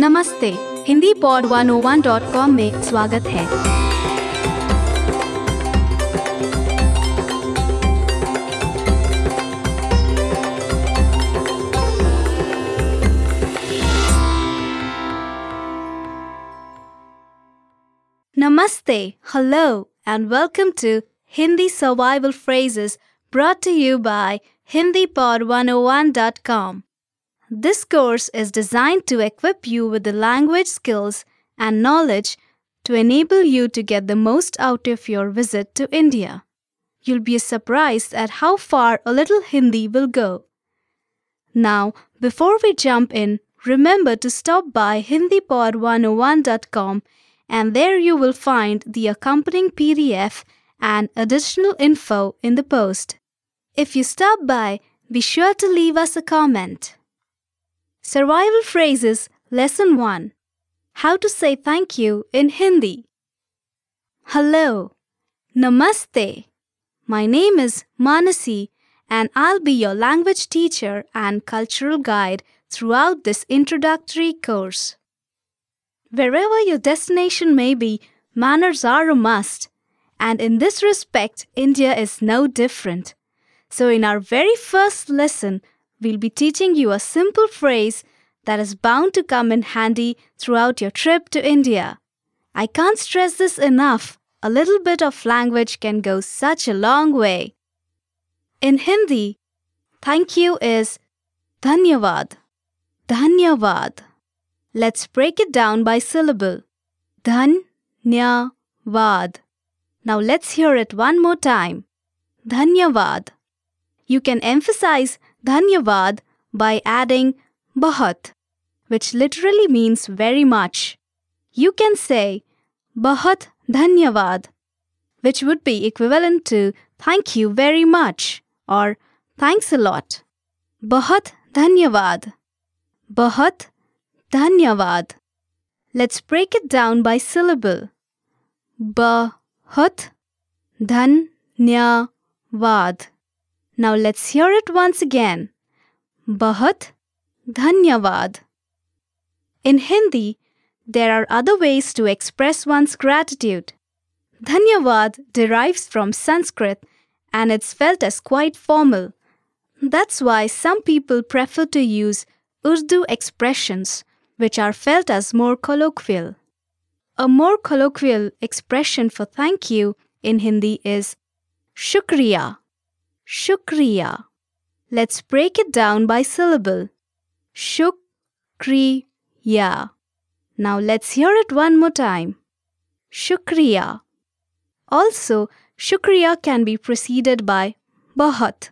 नमस्ते Hindi pod 101.com में स्वागत है Namaste, hello, and welcome to Hindi Survival Phrases brought to you by HindiPod101.com. This course is designed to equip you with the language skills and knowledge to enable you to get the most out of your visit to India. You'll be surprised at how far a little Hindi will go. Now, before we jump in, remember to stop by HindiPod101.com and there you will find the accompanying PDF and additional info in the post. If you stop by, be sure to leave us a comment. Survival Phrases Lesson 1 How to say thank you in Hindi. Hello, Namaste. My name is Manasi and I'll be your language teacher and cultural guide throughout this introductory course. Wherever your destination may be, manners are a must. And in this respect, India is no different. So, in our very first lesson, we'll be teaching you a simple phrase that is bound to come in handy throughout your trip to India. I can't stress this enough. A little bit of language can go such a long way. In Hindi, thank you is Dhanyavad. Dhanyavad. Let's break it down by syllable. Dhan-nya-vad. Now let's hear it one more time. Dhanyavad. You can emphasize Dhanyavad by adding Bahat, which literally means very much. You can say Bahat Dhanyavad, which would be equivalent to thank you very much or thanks a lot. Bahat Dhanyavad. Bahat Dhanyavad. Let's break it down by syllable. Bahat Dhanyavad. Now let's hear it once again. Bahat Dhanyavad. In Hindi, there are other ways to express one's gratitude. Dhanyavad derives from Sanskrit and it's felt as quite formal. That's why some people prefer to use Urdu expressions, which are felt as more colloquial. A more colloquial expression for thank you in Hindi is Shukriya. Shukriya. Let's break it down by syllable. Shukriya. Now let's hear it one more time. Shukriya. Also, Shukriya can be preceded by Bahat,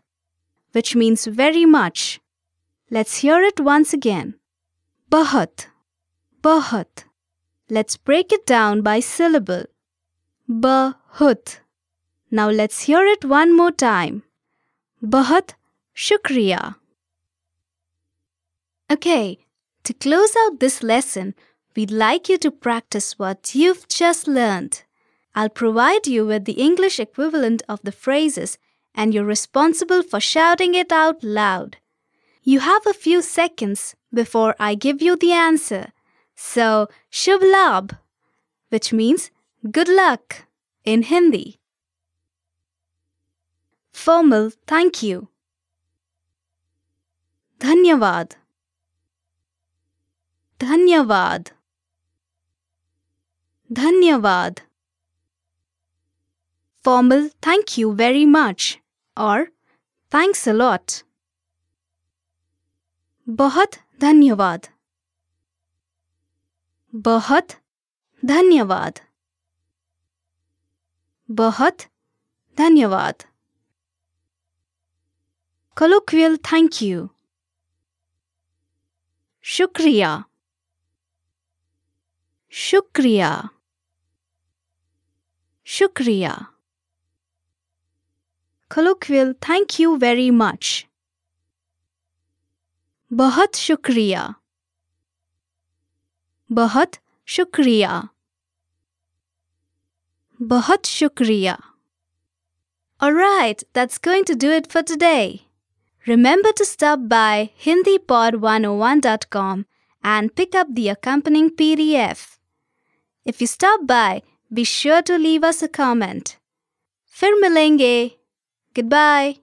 which means very much. Let's hear it once again. Bahat. Bahat. Let's break it down by syllable. Bahut. Now let's hear it one more time. Bahat Shukriya. Okay, to close out this lesson, we'd like you to practice what you've just learned. I'll provide you with the English equivalent of the phrases and you're responsible for shouting it out loud. You have a few seconds before I give you the answer. So, Shubh Labh, which means good luck in Hindi Formal thank you. Dhanyavad. Dhanyavad. Dhanyavad. Formal thank you very much or thanks a lot. बहुत धन्यवाद बहुत धन्यवाद बहुत धन्यवाद colloquial thank you शुक्रिया शुक्रिया शुक्रिया colloquial thank you very much बहुत शुक्रिया बहुत शुक्रिया बहुत शुक्रिया Alright, that's going to do it for today. Remember to stop by HindiPod101.com and pick up the accompanying PDF. If you stop by, be sure to leave us a comment. Fir milenge. Goodbye.